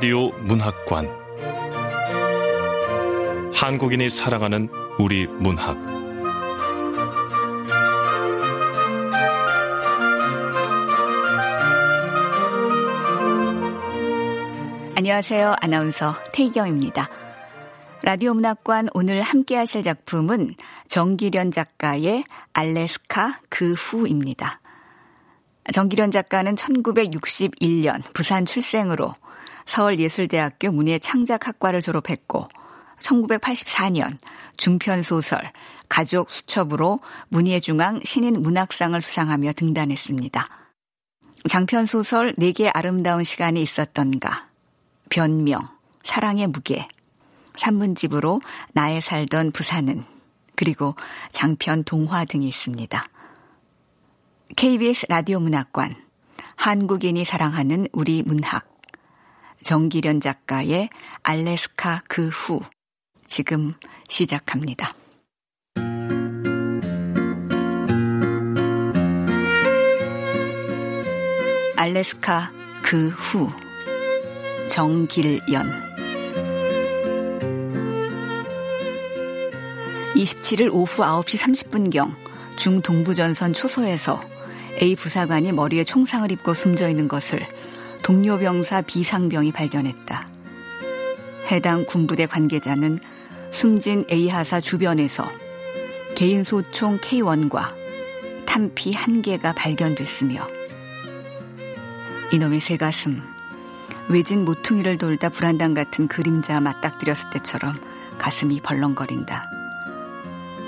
라디오 문학관 한국인이 사랑하는 우리 문학 안녕하세요. 아나운서 태희경입니다. 라디오 문학관 오늘 함께 하실 작품은 정기련 작가의 알래스카 그 후입니다. 정기련 작가는 1961년 부산 출생으로 서울예술대학교 문예창작학과를 졸업했고 1984년 중편소설 가족 수첩으로 문예중앙 신인 문학상을 수상하며 등단했습니다. 장편소설 4개 아름다운 시간이 있었던가 변명, 사랑의 무게, 산문집으로 나의 살던 부산은, 그리고 장편 동화 등이 있습니다. KBS 라디오 문학관, 한국인이 사랑하는 우리 문학, 정기련 작가의 알래스카 그 후, 지금 시작합니다. 알래스카 그 후. 정길연 27일 오후 9시 30분경 중동부전선 초소에서 A 부사관이 머리에 총상을 입고 숨져 있는 것을 동료 병사 비상병이 발견했다. 해당 군부대 관계자는 숨진 A 하사 주변에서 개인 소총 K1과 탄피 한 개가 발견됐으며 이놈의 새 가슴 외진 모퉁이를 돌다 불안당 같은 그림자 맞닥뜨렸을 때처럼 가슴이 벌렁거린다.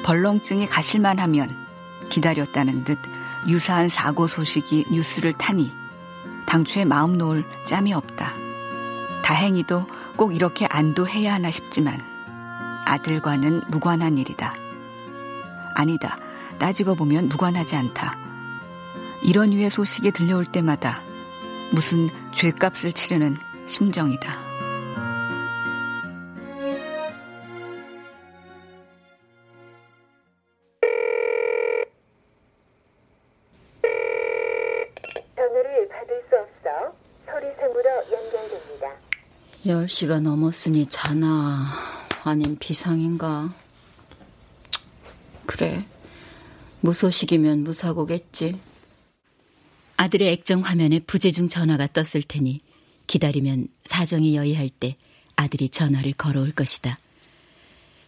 벌렁증이 가실만 하면 기다렸다는 듯 유사한 사고 소식이 뉴스를 타니 당초에 마음 놓을 짬이 없다. 다행히도 꼭 이렇게 안도해야 하나 싶지만 아들과는 무관한 일이다. 아니다. 따지고 보면 무관하지 않다. 이런 류의 소식이 들려올 때마다 무슨 죄값을 치르는 심정이다. 10시가 넘었으니 자나 아님 비상인가? 그래. 무소식이면 무사고겠지. 아들의 액정 화면에 부재중 전화가 떴을 테니 기다리면 사정이 여의할 때 아들이 전화를 걸어올 것이다.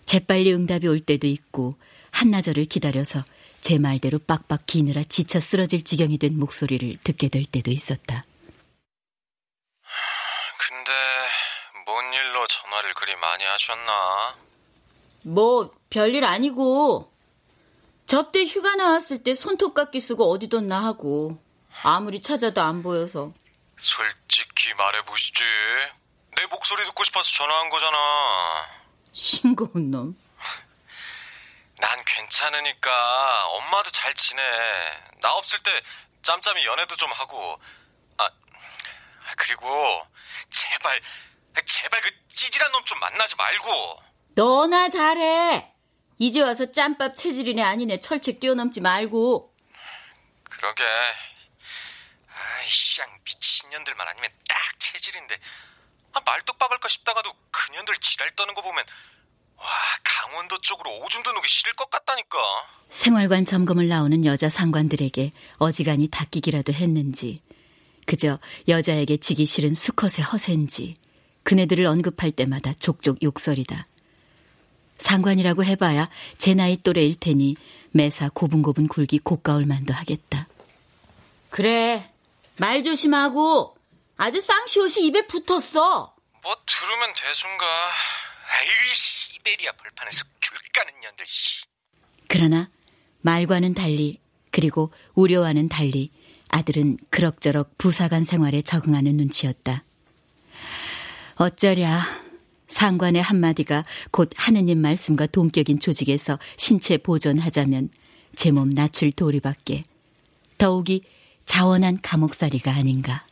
재빨리 응답이 올 때도 있고 한나절을 기다려서 제 말대로 빡빡 기느라 지쳐 쓰러질 지경이 된 목소리를 듣게 될 때도 있었다. 근데 뭔 일로 전화를 그리 많이 하셨나? 뭐 별일 아니고 접대 휴가 나왔을 때 손톱 깎기 쓰고 어디 뒀나 하고 아무리 찾아도 안 보여서. 솔직히 말해보시지. 내 목소리 듣고 싶어서 전화한 거잖아. 싱거운 놈. 난 괜찮으니까 엄마도 잘 지내. 나 없을 때 짬짬이 연애도 좀 하고. 아, 그리고 제발, 제발 그 찌질한 놈 좀 만나지 말고. 너나 잘해. 이제 와서 짬밥 체질이네 아니네 철책 뛰어넘지 말고. 그러게. 아이씨, 미친년들만 아니면 딱 체질인데. 아, 말뚝 박을까 싶다가도 그년들 지랄 떠는 거 보면 와 강원도 쪽으로 오줌 드누기 싫을 것 같다니까. 생활관 점검을 나오는 여자 상관들에게 어지간히 닦이기라도 했는지 그저 여자에게 지기 싫은 수컷의 허세인지 그네들을 언급할 때마다 족족 욕설이다. 상관이라고 해봐야 제 나이 또래일 테니 매사 고분고분 굴기 고가울 만도 하겠다. 그래 말 조심하고 아주 쌍시 옷이 입에 붙었어. 뭐 들으면 대순가. 아이 시베리아 벌판에서 귤 까는 년들 씨. 그러나 말과는 달리 그리고 우려와는 달리 아들은 그럭저럭 부사관 생활에 적응하는 눈치였다. 어쩌랴. 상관의 한마디가 곧 하느님 말씀과 동격인 조직에서 신체 보존하자면 제 몸 낮출 도리밖에 더욱이 자원한 감옥살이가 아닌가.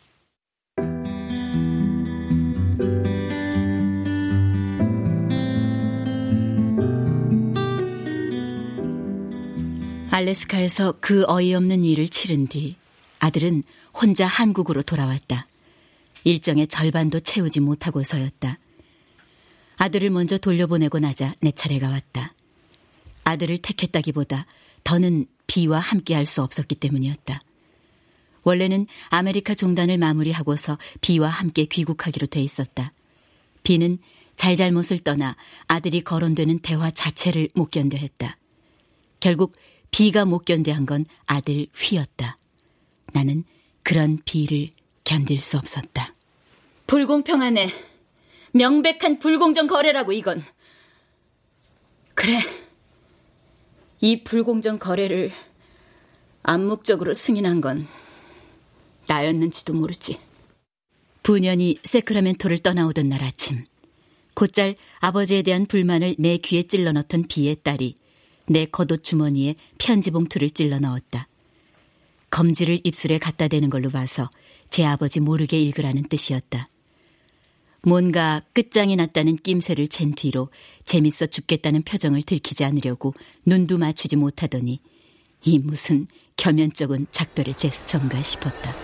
알래스카에서 그 어이없는 일을 치른 뒤 아들은 혼자 한국으로 돌아왔다. 일정의 절반도 채우지 못하고서였다. 아들을 먼저 돌려보내고 나자 내 차례가 왔다. 아들을 택했다기보다 더는 비와 함께 할 수 없었기 때문이었다. 원래는 아메리카 종단을 마무리하고서 비와 함께 귀국하기로 돼 있었다. 비는 잘잘못을 떠나 아들이 거론되는 대화 자체를 못 견뎌했다. 결국 비가 못 견뎌한 건 아들 휘였다. 나는 그런 비를 견딜 수 없었다. 불공평하네. 명백한 불공정 거래라고 이건. 그래. 이 불공정 거래를 암묵적으로 승인한 건 나였는지도 모르지. 부년이 세크라멘토를 떠나오던 날 아침, 곧잘 아버지에 대한 불만을 내 귀에 찔러 넣던 비의 딸이 내 겉옷 주머니에 편지 봉투를 찔러 넣었다. 검지를 입술에 갖다 대는 걸로 봐서 제 아버지 모르게 읽으라는 뜻이었다. 뭔가 끝장이 났다는 낌새를 챈 뒤로 재밌어 죽겠다는 표정을 들키지 않으려고 눈도 맞추지 못하더니 이 무슨 겸연쩍은 작별의 제스처인가 싶었다.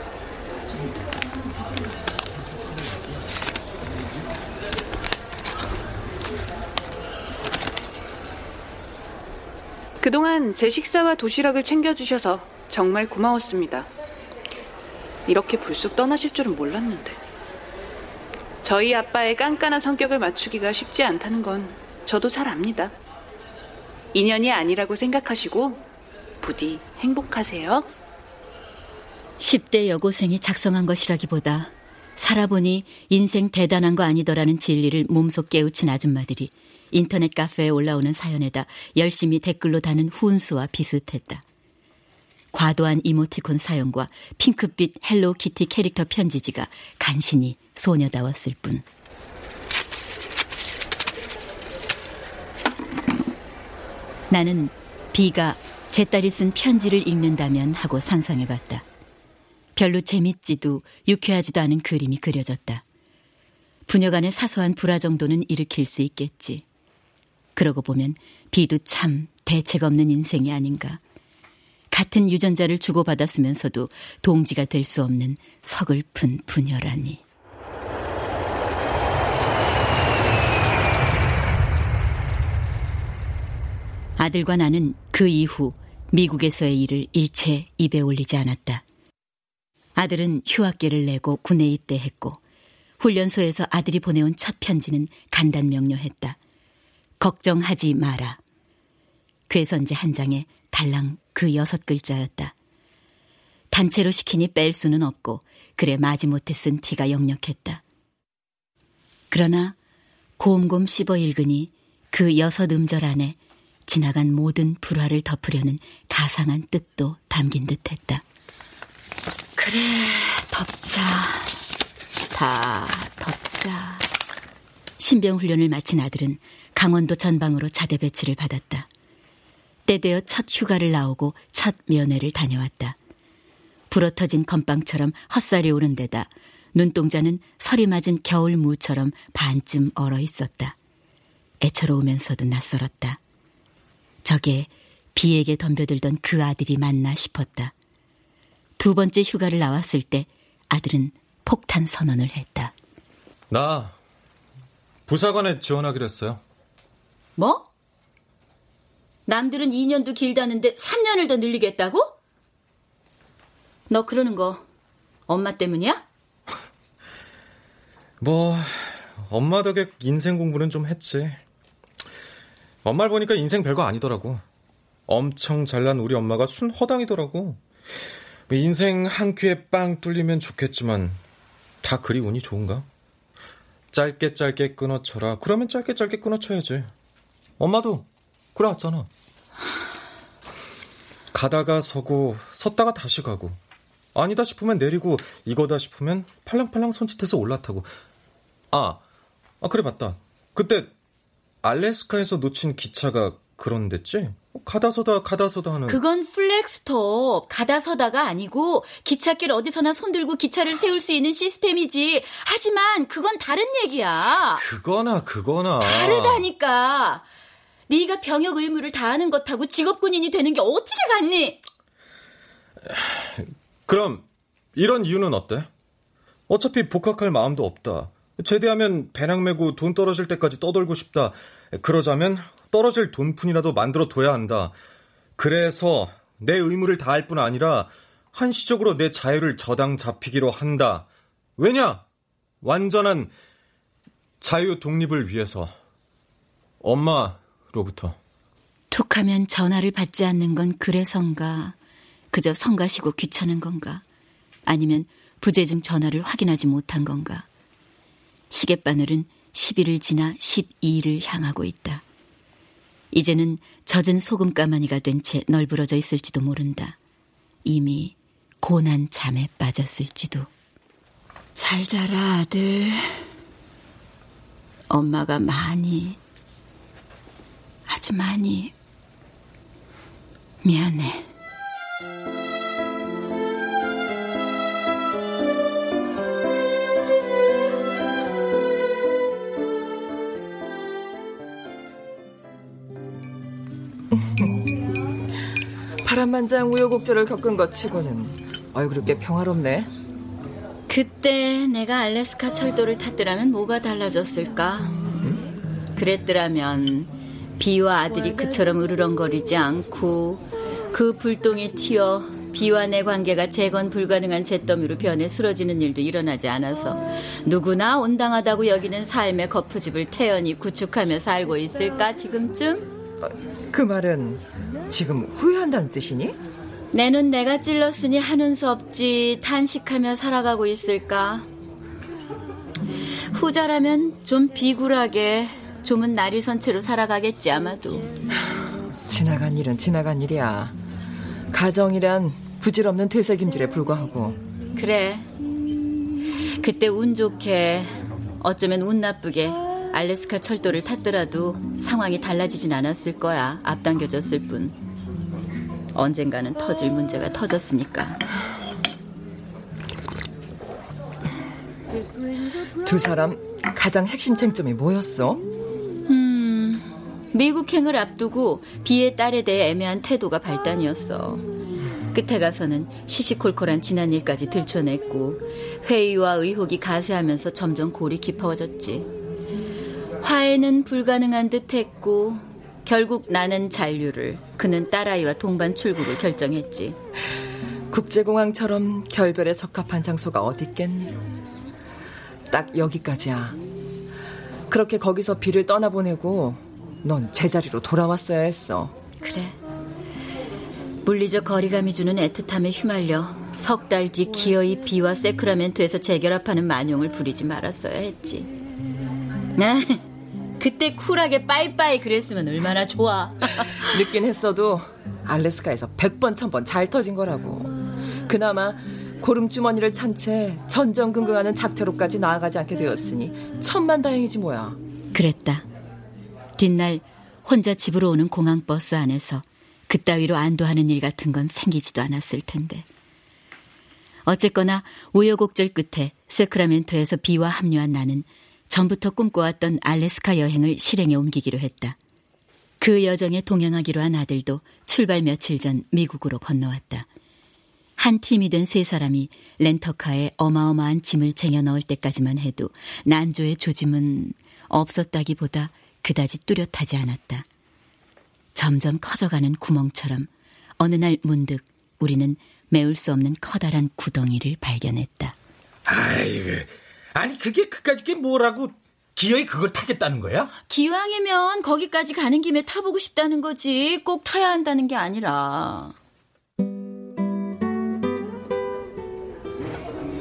그동안 제 식사와 도시락을 챙겨주셔서 정말 고마웠습니다. 이렇게 불쑥 떠나실 줄은 몰랐는데. 저희 아빠의 깐깐한 성격을 맞추기가 쉽지 않다는 건 저도 잘 압니다. 인연이 아니라고 생각하시고 부디 행복하세요. 10대 여고생이 작성한 것이라기보다 살아보니 인생 대단한 거 아니더라는 진리를 몸속 깨우친 아줌마들이 인터넷 카페에 올라오는 사연에다 열심히 댓글로 다는 훈수와 비슷했다. 과도한 이모티콘 사용과 핑크빛 헬로키티 캐릭터 편지지가 간신히 소녀다웠을 뿐. 나는 비가 제 딸이 쓴 편지를 읽는다면 하고 상상해봤다. 별로 재밌지도 유쾌하지도 않은 그림이 그려졌다. 부녀 간의 사소한 불화 정도는 일으킬 수 있겠지. 그러고 보면 비도 참 대책 없는 인생이 아닌가. 같은 유전자를 주고받았으면서도 동지가 될 수 없는 서글픈 부녀라니. 아들과 나는 그 이후 미국에서의 일을 일체 입에 올리지 않았다. 아들은 휴학계를 내고 군에 입대했고 훈련소에서 아들이 보내온 첫 편지는 간단 명료했다. 걱정하지 마라. 괴선지 한 장에 달랑 그 여섯 글자였다. 단체로 시키니 뺄 수는 없고 그래 마지못해 쓴 티가 역력했다. 그러나 곰곰 씹어 읽으니 그 여섯 음절 안에 지나간 모든 불화를 덮으려는 가상한 뜻도 담긴 듯했다. 그래, 덮자. 다 덮자. 신병 훈련을 마친 아들은 강원도 전방으로 자대 배치를 받았다. 때되어 첫 휴가를 나오고 첫 면회를 다녀왔다. 불어터진 건빵처럼 헛살이 오른 데다 눈동자는 설이 맞은 겨울 무처럼 반쯤 얼어 있었다. 애처로우면서도 낯설었다. 저게 비에게 덤벼들던 그 아들이 맞나 싶었다. 두 번째 휴가를 나왔을 때 아들은 폭탄 선언을 했다. 나 부사관에 지원하기로 했어요. 뭐? 남들은 2년도 길다는데 3년을 더 늘리겠다고? 너 그러는 거 엄마 때문이야? 뭐 엄마 덕에 인생 공부는 좀 했지. 엄마를 보니까 인생 별거 아니더라고. 엄청 잘난 우리 엄마가 순 허당이더라고. 인생 한 큐에 빵 뚫리면 좋겠지만 다 그리 운이 좋은가? 짧게 짧게 끊어쳐라. 그러면 짧게 짧게 끊어쳐야지. 엄마도 그래 왔잖아. 가다가 서고 섰다가 다시 가고 아니다 싶으면 내리고 이거다 싶으면 팔랑팔랑 손짓해서 올라타고. 아, 아 그래 맞다. 그때 알래스카에서 놓친 기차가 그런 데지? 가다서다 가다서다 하는. 그건 flag stop 가다서다가 아니고 기찻길 어디서나 손들고 기차를 세울 수 있는 시스템이지. 하지만 그건 다른 얘기야. 그거나 그거나. 다르다니까. 네가 병역 의무를 다하는 것하고 직업 군인이 되는 게 어떻게 같니? 그럼 이런 이유는 어때? 어차피 복학할 마음도 없다. 제대하면 배낭 메고 돈 떨어질 때까지 떠돌고 싶다. 그러자면 떨어질 돈푼이라도 만들어 둬야 한다. 그래서 내 의무를 다할 뿐 아니라 한시적으로 내 자유를 저당 잡히기로 한다. 왜냐? 완전한 자유 독립을 위해서. 엄마 로부터. 툭 하면 전화를 받지 않는 건 그래서인가? 그저 성가시고 귀찮은 건가? 아니면 부재중 전화를 확인하지 못한 건가? 시계바늘은 10일을 지나 12일을 향하고 있다. 이제는 젖은 소금 가마니가 된 채 널브러져 있을지도 모른다. 이미 고난 잠에 빠졌을지도. 잘 자라, 아들. 엄마가 많이, 아주 많이, 미안해. 파란만장 우여곡절을 겪은 것 치고는 얼굴이 꽤 평화롭네. 그때 내가 알래스카 철도를 탔더라면 뭐가 달라졌을까? 그랬더라면 비와 아들이 그처럼 으르렁거리지 않고 그 불똥에 튀어 비와 내 관계가 재건 불가능한 잿더미로 변해 쓰러지는 일도 일어나지 않아서 누구나 온당하다고 여기는 삶의 거푸집을 태연히 구축하며 살고 있을까 지금쯤? 그 말은 지금 후회한다는 뜻이니? 내 눈 내가 찔렀으니 하는 수 없지 탄식하며 살아가고 있을까? 후자라면 좀 비굴하게 좀은 날이 선 채로 살아가겠지 아마도. 지나간 일은 지나간 일이야. 가정이란 부질없는 퇴색임질에 불과하고. 그래. 그때 운 좋게 어쩌면 운 나쁘게 알래스카 철도를 탔더라도 상황이 달라지진 않았을 거야. 앞당겨졌을 뿐. 언젠가는 터질 문제가 터졌으니까. 두 사람 가장 핵심 쟁점이 뭐였어? 음, 미국행을 앞두고 비의 딸에 대해 애매한 태도가 발단이었어. 끝에 가서는 시시콜콜한 지난 일까지 들춰냈고 회의와 의혹이 가세하면서 점점 골이 깊어졌지. 화해는 불가능한 듯 했고 결국 나는 잔류를 그는 딸아이와 동반 출국을 결정했지. 국제공항처럼 결별에 적합한 장소가 어디 있겠니? 딱 여기까지야. 그렇게 거기서 비를 떠나보내고 넌 제자리로 돌아왔어야 했어. 그래. 물리적 거리감이 주는 애틋함에 휘말려 석 달 뒤 기어이 비와 세크라멘토에서 재결합하는 만용을 부리지 말았어야 했지. 네. 그때 쿨하게 빠이빠이 그랬으면 얼마나 좋아. 늦긴 했어도 알래스카에서 100번, 1000번 잘 터진 거라고. 그나마 고름주머니를 찬 채 전전긍긍하는 작태로까지 나아가지 않게 되었으니 천만 다행이지 뭐야. 그랬다. 뒷날 혼자 집으로 오는 공항버스 안에서 그따위로 안도하는 일 같은 건 생기지도 않았을 텐데. 어쨌거나 우여곡절 끝에 세크라멘토에서 비와 합류한 나는 전부터 꿈꿔왔던 알래스카 여행을 실행에 옮기기로 했다. 그 여정에 동행하기로 한 아들도 출발 며칠 전 미국으로 건너왔다. 한 팀이 된 세 사람이 렌터카에 어마어마한 짐을 쟁여 넣을 때까지만 해도 난조의 조짐은 없었다기보다 그다지 뚜렷하지 않았다. 점점 커져가는 구멍처럼 어느 날 문득 우리는 메울 수 없는 커다란 구덩이를 발견했다. 아이고, 아니 그게 그까짓 게 뭐라고 기어이 그걸 타겠다는 거야? 기왕이면 거기까지 가는 김에 타보고 싶다는 거지 꼭 타야 한다는 게 아니라.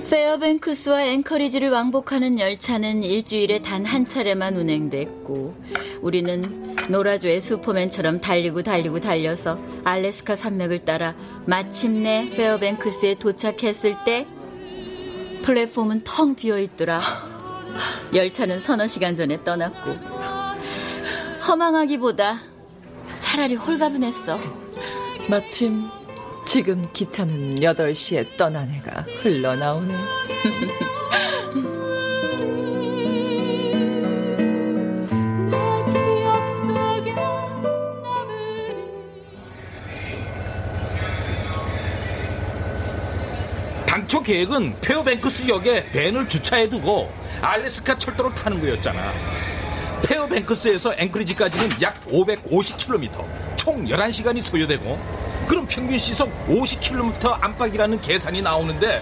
페어뱅크스와 앵커리지를 왕복하는 열차는 일주일에 단 한 차례만 운행됐고 우리는 노라조의 슈퍼맨처럼 달리고 달리고 달려서 알래스카 산맥을 따라 마침내 페어뱅크스에 도착했을 때 플랫폼은 텅 비어 있더라. 열차는 서너 시간 전에 떠났고 허망하기보다 차라리 홀가분했어. 마침 지금 기차는 8시에 떠난 해가 흘러나오네. 당초 계획은 페어뱅크스 역에 밴을 주차해두고 알래스카 철도를 타는 거였잖아. 페어뱅크스에서 앵크리지까지는 약 550km, 총 11시간이 소요되고 그럼 평균 시속 50km 안팎이라는 계산이 나오는데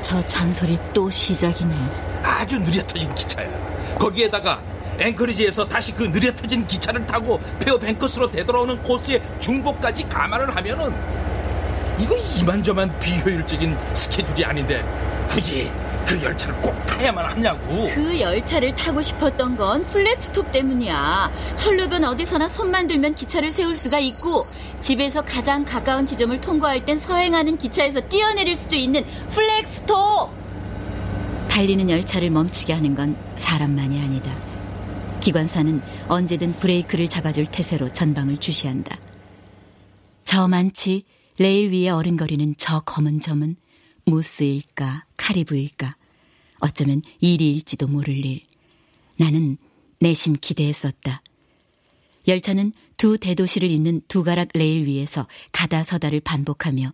저 잔소리 또 시작이네. 아주 느려 터진 기차야. 거기에다가 앵커리지에서 다시 그 느려 터진 기차를 타고 페어뱅크스로 되돌아오는 코스의 중복까지 감안을 하면은 이거 이만저만 비효율적인 스케줄이 아닌데 굳이 그 열차를 꼭 타야만 하냐고. 그 열차를 타고 싶었던 건 플랫스톱 때문이야. 철로변 어디서나 손만 들면 기차를 세울 수가 있고 집에서 가장 가까운 지점을 통과할 땐 서행하는 기차에서 뛰어내릴 수도 있는 flag stop. 달리는 열차를 멈추게 하는 건 사람만이 아니다. 기관사는 언제든 브레이크를 잡아줄 태세로 전방을 주시한다. 저만치 레일 위에 어른거리는 저 검은 점은 무스일까 카리부일까 어쩌면 이리일지도 모를 일. 나는 내심 기대했었다. 열차는 두 대도시를 잇는 두 가락 레일 위에서 가다 서다를 반복하며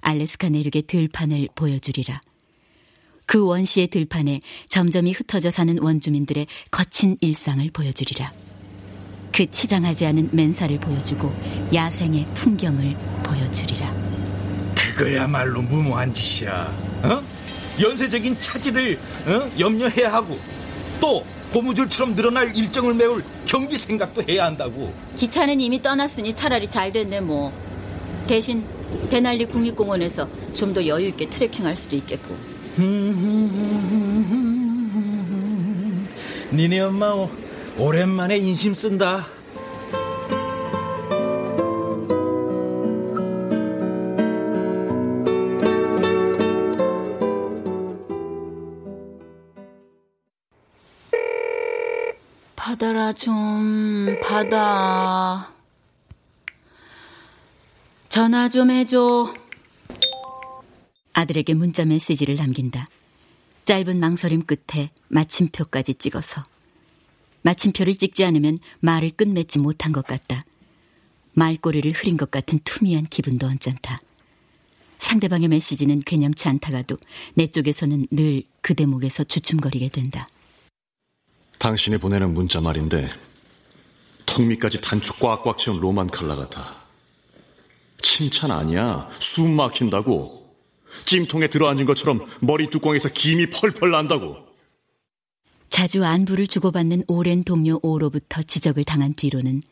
알래스카 내륙의 들판을 보여주리라. 그 원시의 들판에 점점이 흩어져 사는 원주민들의 거친 일상을 보여주리라. 그 치장하지 않은 맨사를 보여주고 야생의 풍경을 보여주리라. 그거야말로 무모한 짓이야. 어? 연쇄적인 차질을 어? 염려해야 하고 또 고무줄처럼 늘어날 일정을 메울 경비 생각도 해야 한다고. 기차는 이미 떠났으니 차라리 잘 됐네 뭐. 대신 대날리 국립공원에서 좀 더 여유 있게 트레킹할 수도 있겠고. 니네 엄마 오랜만에 인심 쓴다. 좀 받아. 전화 좀 해줘. 아들에게 문자 메시지를 남긴다. 짧은 망설임 끝에 마침표까지 찍어서. 마침표를 찍지 않으면 말을 끝맺지 못한 것 같다. 말꼬리를 흐린 것 같은 투미한 기분도 언짢다. 상대방의 메시지는 괴념치 않다가도 내 쪽에서는 늘 그 대목에서 주춤거리게 된다. 당신이 보내는 문자 말인데 턱 밑까지 단추 꽉꽉 채운 로만 칼라 같아. 칭찬 아니야. 숨 막힌다고. 찜통에 들어앉은 것처럼 머리 뚜껑에서 김이 펄펄 난다고. 자주 안부를 주고받는 오랜 동료 오로부터 지적을 당한 뒤로는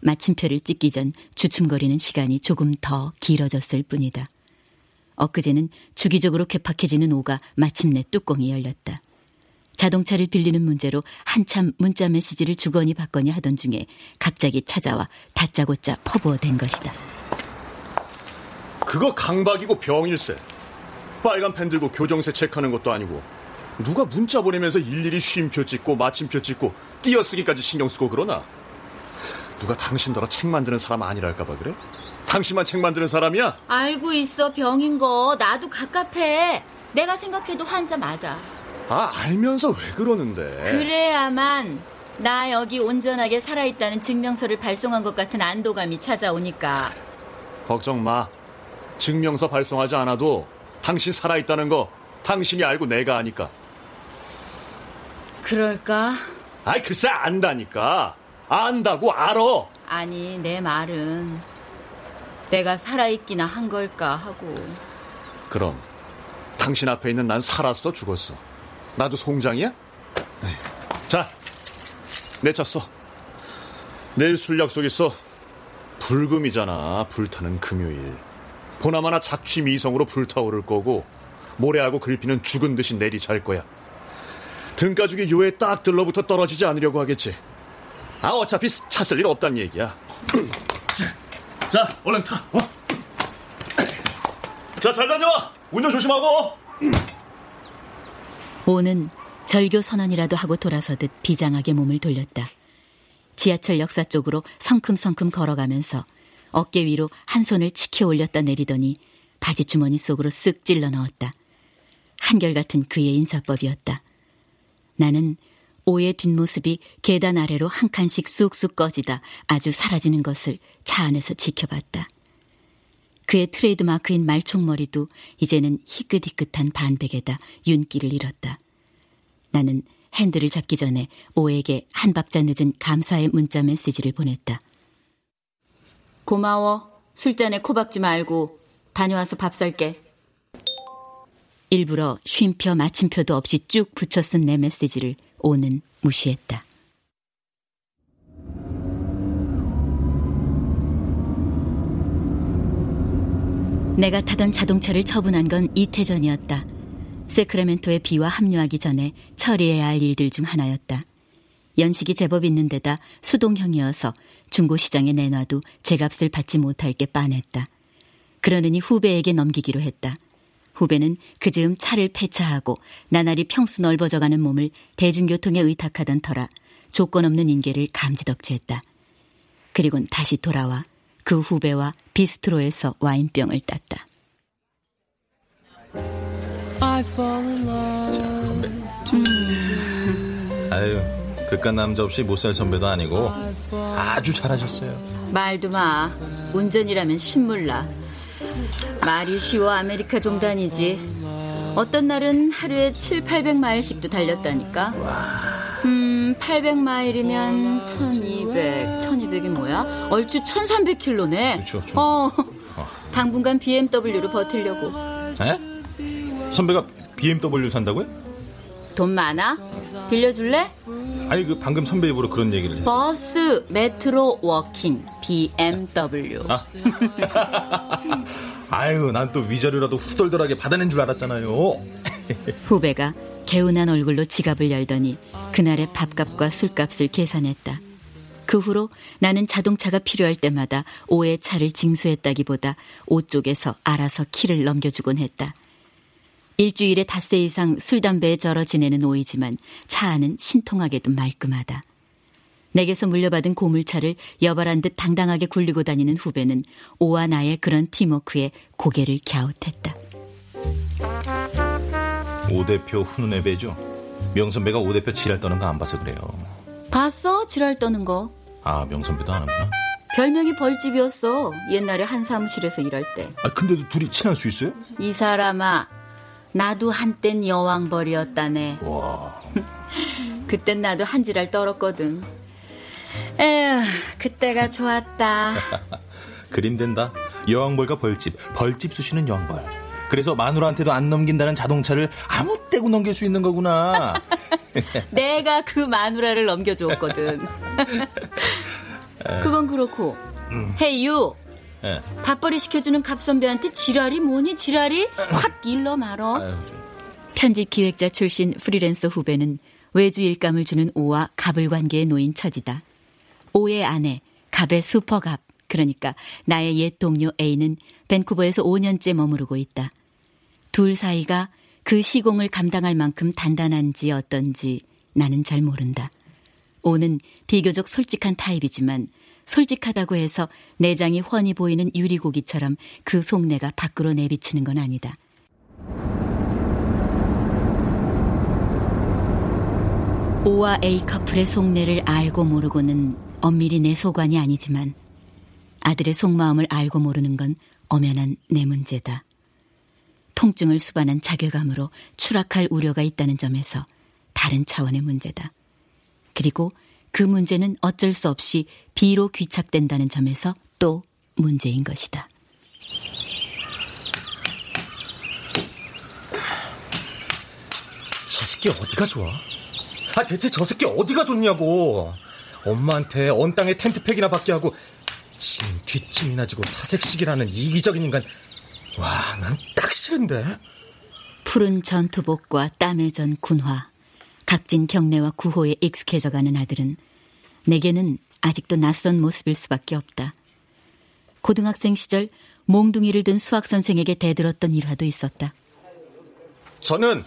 마침표를 찍기 전 주춤거리는 시간이 조금 더 길어졌을 뿐이다. 엊그제는 주기적으로 개팍해지는 오가 마침내 뚜껑이 열렸다. 자동차를 빌리는 문제로 한참 문자 메시지를 주거니 받거니 하던 중에 갑자기 찾아와 다짜고짜 퍼부어댄 것이다. 그거 강박이고 병일세. 빨간 펜 들고 교정세 체크하는 것도 아니고 누가 문자 보내면서 일일이 쉼표 찍고 마침표 찍고 띄어쓰기까지 신경 쓰고 그러나? 누가 당신더러 책 만드는 사람 아니랄까봐 그래? 당신만 책 만드는 사람이야? 알고 있어 병인 거 나도 갑갑해 내가 생각해도 환자 맞아 아 알면서 왜 그러는데? 그래야만 나 여기 온전하게 살아있다는 증명서를 발송한 것 같은 안도감이 찾아오니까. 걱정 마. 증명서 발송하지 않아도 당신 살아있다는 거 당신이 알고 내가 아니까. 그럴까? 아이 글쎄 안다니까. 안다고 알아. 아니 내 말은 내가 살아있기나 한 걸까 하고. 그럼 당신 앞에 있는 난 살았어 죽었어 나도 송장이야? 자, 내 차 써. 내일 술 약속 있어. 불금이잖아. 불타는 금요일. 보나마나 작취 미성으로 불타오를 거고 모래하고 글피는 죽은 듯이 내리 잘 거야. 등가죽이 요에 딱 들러붙어 떨어지지 않으려고 하겠지. 아, 어차피 차 쓸 일 없단 얘기야. 자, 자, 얼른 타. 어? 자, 잘 다녀와. 운전 조심하고. 오는 절교 선언이라도 하고 돌아서듯 비장하게 몸을 돌렸다. 지하철 역사 쪽으로 성큼성큼 걸어가면서 어깨 위로 한 손을 치켜 올렸다 내리더니 바지 주머니 속으로 쓱 찔러 넣었다. 한결같은 그의 인사법이었다. 나는 오의 뒷모습이 계단 아래로 한 칸씩 쑥쑥 꺼지다 아주 사라지는 것을 차 안에서 지켜봤다. 그의 트레이드 마크인 말총머리도 이제는 희끗희끗한 반백에다 윤기를 잃었다. 나는 핸들을 잡기 전에 오에게 한 박자 늦은 감사의 문자 메시지를 보냈다. 고마워. 술잔에 코 박지 말고 다녀와서 밥 살게. 일부러 쉼표 마침표도 없이 쭉 붙여 쓴 내 메시지를 오는 무시했다. 내가 타던 자동차를 처분한 건 이태 전이었다. 세크레멘토의 비와 합류하기 전에 처리해야 할 일들 중 하나였다. 연식이 제법 있는 데다 수동형이어서 중고시장에 내놔도 제 값을 받지 못할 게 빤했다. 그러느니 후배에게 넘기기로 했다. 후배는 그 즈음 차를 폐차하고 나날이 평수 넓어져가는 몸을 대중교통에 의탁하던 터라 조건 없는 인계를 감지덕지했다. 그리곤 다시 돌아와 그 후배와 비스트로에서 와인병을 땄다. 음. 아유, 그깟 남자 없이 못 살 선배도 아니고 아주 잘하셨어요. 말도 마. 운전이라면 신물나. 말이 쉬워 아메리카 종단이지. 어떤 날은 하루에 7, 800마일씩도 달렸다니까. 음, 800마일이면 1200, 1200이 뭐야? 얼추 1300킬로네. 그렇죠. 어, 당분간 BMW로 버틸려고. 에? 선배가 BMW 산다고요? 돈 많아? 빌려줄래? 아니 그 방금 선배 입으로 그런 얘기를 했어. 버스, metro, walking, BMW. 아. 아유, 난 또 위자료라도 후덜덜하게 받아낸 줄 알았잖아요. 후배가 개운한 얼굴로 지갑을 열더니 그날의 밥값과 술값을 계산했다. 그 후로 나는 자동차가 필요할 때마다 오의 차를 징수했다기보다 오 쪽에서 알아서 키를 넘겨주곤 했다. 일주일에 닷새 이상 술, 담배에 절어 지내는 오이지만 차 안은 신통하게도 말끔하다. 내게서 물려받은 고물차를 여발한 듯 당당하게 굴리고 다니는 후배는 오와 나의 그런 팀워크에 고개를 갸웃했다. 오 대표 훈훈의 배죠. 명 선배가 오 대표 지랄 떠는 거 안 봐서 그래요. 봤어? 지랄 떠는 거. 아, 명선배도 아는구나. 별명이 벌집이었어. 옛날에 한 사무실에서 일할 때. 아, 근데도 둘이 친할 수 있어요? 이 사람아, 나도 한땐 여왕벌이었다네. 와. 그땐 나도 한 지랄 떨었거든. 에휴, 그때가 좋았다. 그림 된다. 여왕벌과 벌집, 벌집 쑤시는 여왕벌. 그래서 마누라한테도 안 넘긴다는 자동차를 아무 때고 넘길 수 있는 거구나. 내가 그 마누라를 넘겨주었거든. 그건 그렇고. 음. 헤이 유. 예. 밥벌이 시켜주는 갑선배한테 지랄이 뭐니 지랄이 확 일러 말어. 편집 기획자 출신 프리랜서 후배는 외주 일감을 주는 오와 갑을 관계에 놓인 처지다. 오의 아내, 갑의 슈퍼갑, 그러니까 나의 옛 동료 A는 밴쿠버에서 5년째 머무르고 있다. 둘 사이가 그 시공을 감당할 만큼 단단한지 어떤지 나는 잘 모른다. 오는 비교적 솔직한 타입이지만 솔직하다고 해서 내장이 훤히 보이는 유리고기처럼 그 속내가 밖으로 내비치는 건 아니다. 오와 A 커플의 속내를 알고 모르고는 엄밀히 내 소관이 아니지만 아들의 속마음을 알고 모르는 건 엄연한 내 문제다. 통증을 수반한 자괴감으로 추락할 우려가 있다는 점에서 다른 차원의 문제다. 그리고 그 문제는 어쩔 수 없이 비로 귀착된다는 점에서 또 문제인 것이다. 저 새끼 어디가 좋아? 아 대체 저 새끼 어디가 좋냐고. 엄마한테 언 땅에 텐트팩이나 받게 하고 침 뒷짐이나 지고 사색식이라는 이기적인 인간. 와, 난 딱 싫은데. 푸른 전투복과 땀에 전 군화, 각진 경례와 구호에 익숙해져가는 아들은 내게는 아직도 낯선 모습일 수밖에 없다. 고등학생 시절 몽둥이를 든 수학 선생에게 대들었던 일화도 있었다. 저는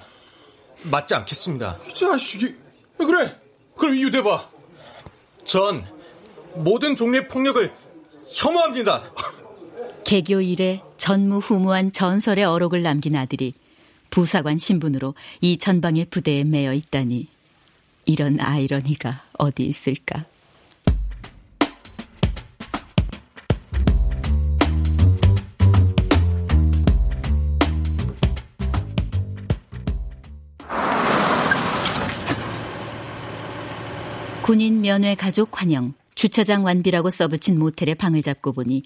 맞지 않겠습니다. 이 자식이 그래. 그럼 이유 대봐. 전 모든 종류의 폭력을 혐오합니다. 개교 이래 전무후무한 전설의 어록을 남긴 아들이 부사관 신분으로 이 전방의 부대에 매여 있다니 이런 아이러니가 어디 있을까? 군인 면회 가족 환영, 주차장 완비라고 써붙인 모텔에 방을 잡고 보니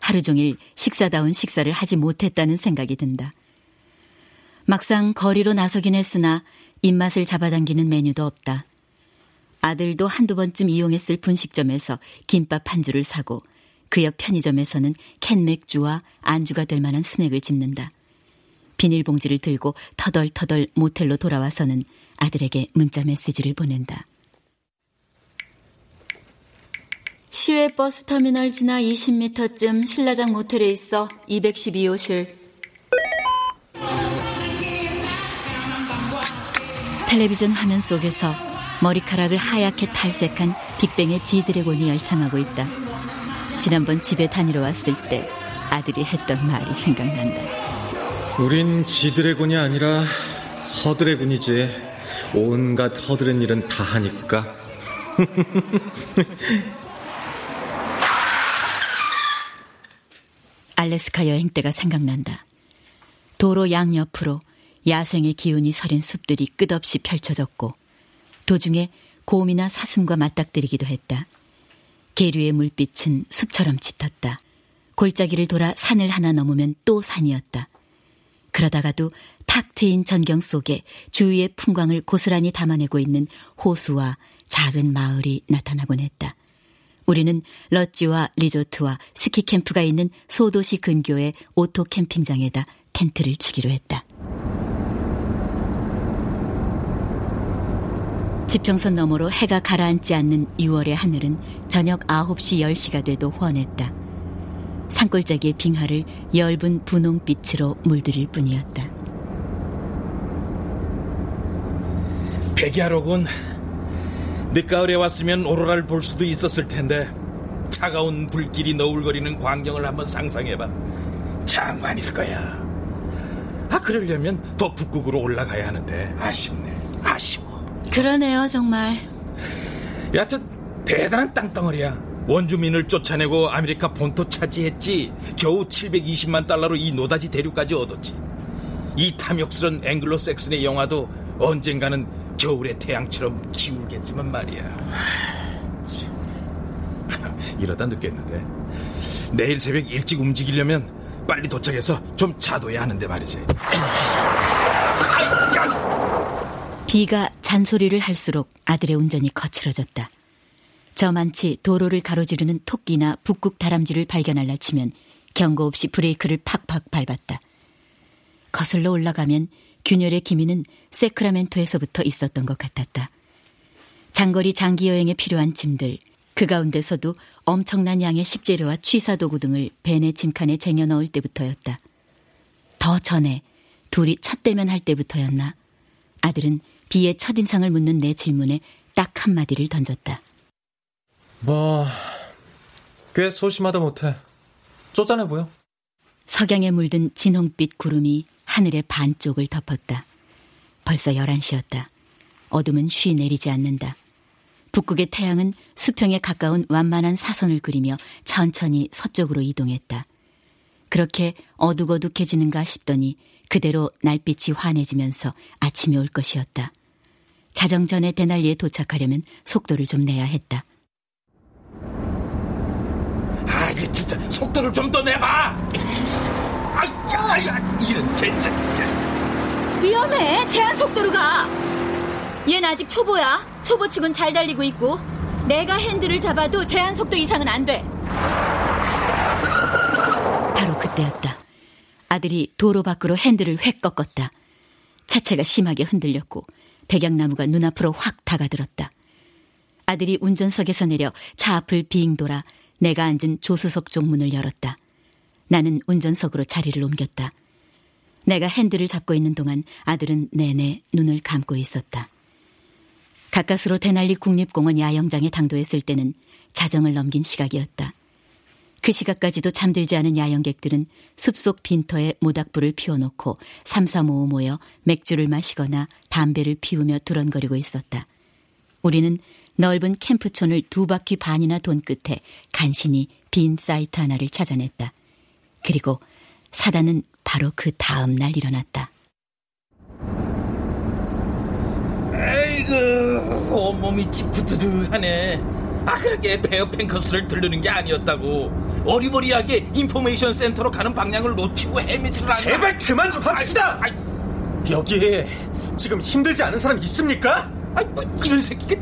하루 종일 식사다운 식사를 하지 못했다는 생각이 든다. 막상 거리로 나서긴 했으나 입맛을 잡아당기는 메뉴도 없다. 아들도 한두 번쯤 이용했을 분식점에서 김밥 한 줄을 사고 그 옆 편의점에서는 캔 맥주와 안주가 될 만한 스낵을 집는다. 비닐봉지를 들고 터덜터덜 모텔로 돌아와서는 아들에게 문자 메시지를 보낸다. 시외 버스 터미널 지나 20m쯤 신라장 모텔에 있어 212호실. 텔레비전 화면 속에서 머리카락을 하얗게 탈색한 빅뱅의 지드래곤이 열창하고 있다. 지난번 집에 다니러 왔을 때 아들이 했던 말이 생각난다. 우린 지드래곤이 아니라 허드래곤이지. 온갖 허드렛 일은 다 하니까. 알래스카 여행 때가 생각난다. 도로 양옆으로 야생의 기운이 서린 숲들이 끝없이 펼쳐졌고 도중에 곰이나 사슴과 맞닥뜨리기도 했다. 계류의 물빛은 숲처럼 짙었다. 골짜기를 돌아 산을 하나 넘으면 또 산이었다. 그러다가도 탁 트인 전경 속에 주위의 풍광을 고스란히 담아내고 있는 호수와 작은 마을이 나타나곤 했다. 우리는 럿지와 리조트와 스키 캠프가 있는 소도시 근교의 오토 캠핑장에다 텐트를 치기로 했다. 지평선 너머로 해가 가라앉지 않는 6월의 하늘은 저녁 9시 10시가 돼도 훤했다. 산골짜기의 빙하를 엷은 분홍빛으로 물들일 뿐이었다. 백야록은 늦가을에 왔으면 오로라를 볼 수도 있었을 텐데 차가운 불길이 너울거리는 광경을 한번 상상해봐. 장관일 거야. 아 그러려면 더 북극으로 올라가야 하는데 아쉽네. 아쉬워. 그러네요 정말. 여하튼 대단한 땅덩어리야. 원주민을 쫓아내고 아메리카 본토 차지했지. 겨우 720만 달러로 이 노다지 대륙까지 얻었지. 이 탐욕스런 앵글로색슨의 영화도 언젠가는 겨울의 태양처럼 기울겠지만 말이야. 이러다 늦겠는데. 내일 새벽 일찍 움직이려면 빨리 도착해서 좀 자둬야 하는데 말이지. 비가 잔소리를 할수록 아들의 운전이 거칠어졌다. 저만치 도로를 가로지르는 토끼나 북극 다람쥐를 발견할라 치면 경고 없이 브레이크를 팍팍 밟았다. 거슬러 올라가면 균열의 기미는 세크라멘토에서부터 있었던 것 같았다. 장거리 장기 여행에 필요한 짐들, 그 가운데서도 엄청난 양의 식재료와 취사 도구 등을 벤의 짐칸에 쟁여 넣을 때부터였다. 더 전에 둘이 첫 대면 할 때부터였나? 아들은 비의 첫인상을 묻는 내 질문에 딱 한마디를 던졌다. 뭐, 꽤 소심하다 못해. 쪼잔해 보여. 석양에 물든 진홍빛 구름이 하늘의 반쪽을 덮었다. 벌써 11시였다. 어둠은 쉬 내리지 않는다. 북극의 태양은 수평에 가까운 완만한 사선을 그리며 천천히 서쪽으로 이동했다. 그렇게 어둑어둑해지는가 싶더니 그대로 날빛이 환해지면서 아침이 올 것이었다. 자정 전에 대날리에 도착하려면 속도를 좀 내야 했다. 아, 진짜 속도를 좀 더 내봐. 아야, 야, 이런 진짜. 위험해. 제한 속도로 가. 얜 아직 초보야. 초보치곤 잘 달리고 있고 내가 핸들을 잡아도 제한 속도 이상은 안 돼. 바로 그때였다. 아들이 도로 밖으로 핸들을 획 꺾었다. 차체가 심하게 흔들렸고 백양나무가 눈앞으로 확 다가들었다. 아들이 운전석에서 내려 차 앞을 빙 돌아 내가 앉은 조수석 쪽 문을 열었다. 나는 운전석으로 자리를 옮겼다. 내가 핸들을 잡고 있는 동안 아들은 내내 눈을 감고 있었다. 가까스로 대날리 국립공원 야영장에 당도했을 때는 자정을 넘긴 시각이었다. 그 시각까지도 잠들지 않은 야영객들은 숲속 빈터에 모닥불을 피워놓고 삼삼오오 모여 맥주를 마시거나 담배를 피우며 두런거리고 있었다. 우리는 넓은 캠프촌을 두 바퀴 반이나 돈 끝에 간신히 빈 사이트 하나를 찾아냈다. 그리고 사단은 바로 그 다음 날 일어났다. 에이그 온몸이 찌푸드드하네. 아 그러게 베어 팽커스를 들르는 게 아니었다고. 어리버리하게 인포메이션 센터로 가는 방향을 놓치고 헤매지를 않아. 제발 그만 좀 합시다! 아이, 아이. 여기 지금 힘들지 않은 사람 있습니까? 아이 뭐 이런 새끼가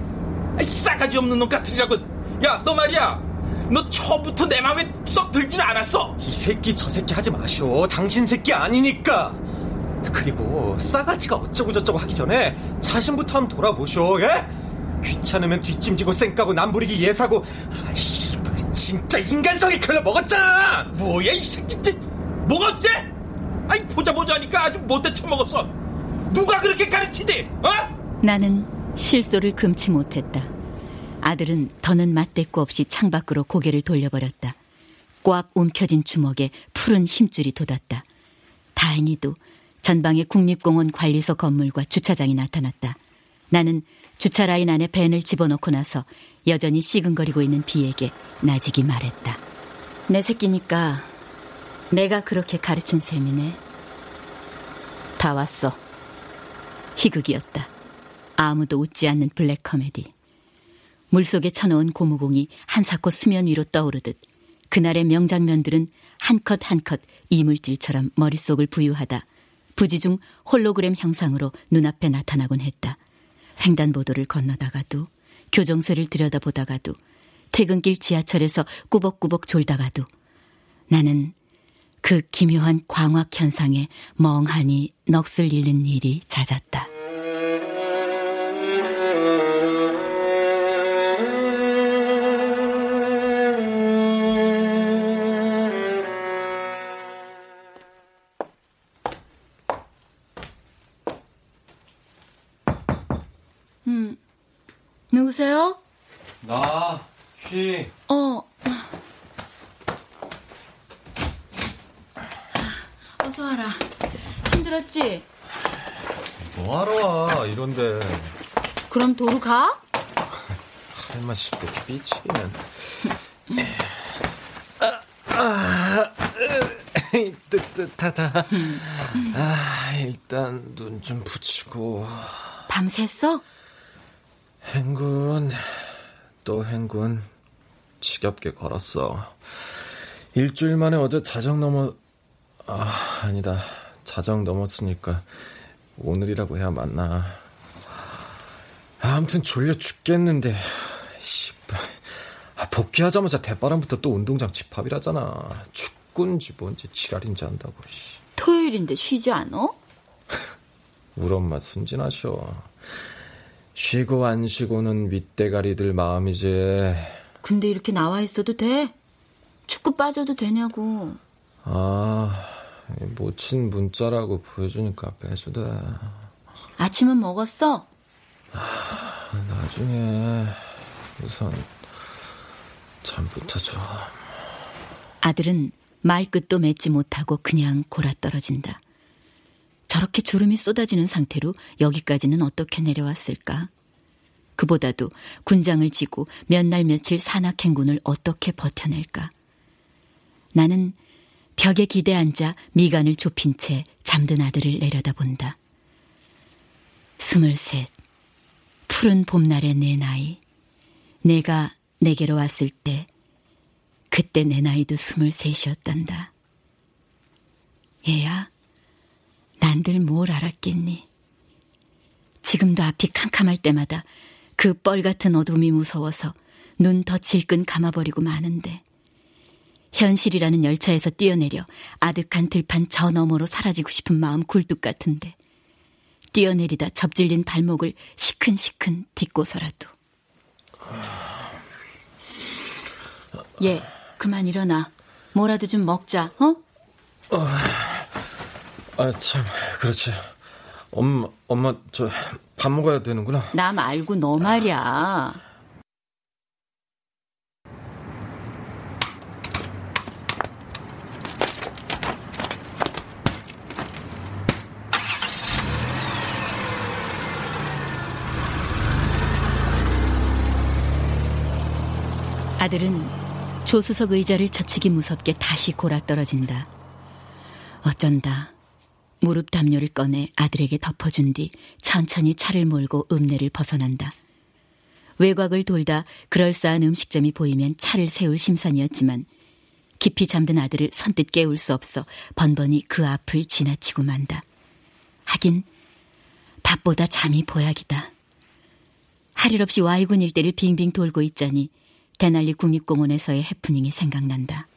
아이, 싸가지 없는 놈 같으리라고. 야 너 말이야 너 처음부터 내 마음에 썩 들진 않았어. 이 새끼 저 새끼 하지 마쇼 당신 새끼 아니니까. 그리고 싸가지가 어쩌고 저쩌고 하기 전에 자신부터 한번 돌아보쇼 예? 귀찮으면 뒷짐지고 쌩까고 남부리기 예사고. 아이씨 진짜 인간성이 글러 먹었잖아! 뭐야 이 새끼 뭐가 어째? 아이 보자 보자 하니까 아주 못돼 처먹었어. 누가 그렇게 가르치니 어? 나는 실소를 금치 못했다 아들은 더는 맞대꾸 없이 창밖으로 고개를 돌려버렸다 꽉 움켜진 주먹에 푸른 힘줄이 돋았다 다행히도 전방의 국립공원 관리소 건물과 주차장이 나타났다. 나는 주차 라인 안에 밴을 집어넣고 나서 여전히 시근거리고 있는 비에게 나직이 말했다. 내 새끼니까 내가 그렇게 가르친 셈이네. 다 왔어. 희극이었다. 아무도 웃지 않는 블랙 코미디. 물속에 쳐놓은 고무공이 한사코 수면 위로 떠오르듯 그날의 명장면들은 한컷 한컷 이물질처럼 머릿속을 부유하다 부지 중 홀로그램 형상으로 눈앞에 나타나곤 했다. 횡단보도를 건너다가도 교정소를 들여다보다가도 퇴근길 지하철에서 꾸벅꾸벅 졸다가도 나는 그 기묘한 광학 현상에 멍하니 넋을 잃는 일이 잦았다. 나, 휘. 어. 어서 와라. 힘들었지? 뭐하러 와, 이런데. 그럼 도로 가? 할맛 싶게 삐치기는. 아, 아, 뜨뜻하다. 아, 일단 눈 좀 붙이고. 밤샜어? 행군, 또 행군. 지겹게 걸었어. 일주일 만에 어제 자정 넘어, 아, 아니다. 자정 넘었으니까 오늘이라고 해야 맞나. 아무튼 졸려 죽겠는데. 씨발. 아, 복귀하자마자 대바람부터 또 운동장 집합이라잖아. 축구인지 뭔지 지랄인지 한다고. 씨. 토요일인데 쉬지 않어? 우리 엄마 순진하셔. 쉬고 안 쉬고는 윗대가리들 마음이지. 근데 이렇게 나와 있어도 돼? 축구 빠져도 되냐고. 아, 모친 문자라고 보여주니까 돼. 아침은 먹었어? 아, 나중에 우선 잠부터 줘. 아들은 말끝도 맺지 못하고 그냥 골아떨어진다. 저렇게 졸음이 쏟아지는 상태로 여기까지는 어떻게 내려왔을까? 그보다도 군장을 지고 몇 날 며칠 산악 행군을 어떻게 버텨낼까? 나는 벽에 기대 앉아 미간을 좁힌 채 잠든 아들을 내려다본다. 스물셋, 푸른 봄날의 내 나이. 내가 내게로 왔을 때, 그때 내 나이도 스물셋이었단다. 얘야, 난들 뭘 알았겠니? 지금도 앞이 캄캄할 때마다 그 뻘 같은 어둠이 무서워서 눈 더 질끈 감아버리고 마는데 현실이라는 열차에서 뛰어내려 아득한 들판 저 너머로 사라지고 싶은 마음 굴뚝 같은데 뛰어내리다 접질린 발목을 시큰시큰 딛고서라도 예, 그만 일어나. 뭐라도 좀 먹자, 어? 아, 참, 그렇지. 엄마, 엄마, 저, 밥 먹어야 되는구나. 나 말고 너 말이야. 아들은 조수석 의자를 젖히기 무섭게 다시 골아 떨어진다. 어쩐다. 무릎 담요를 꺼내 아들에게 덮어준 뒤 천천히 차를 몰고 읍내를 벗어난다. 외곽을 돌다 그럴싸한 음식점이 보이면 차를 세울 심산이었지만 깊이 잠든 아들을 선뜻 깨울 수 없어 번번이 그 앞을 지나치고 만다. 하긴 밥보다 잠이 보약이다. 할일 없이 와이군 일대를 빙빙 돌고 있자니 대날리 국립공원에서의 해프닝이 생각난다.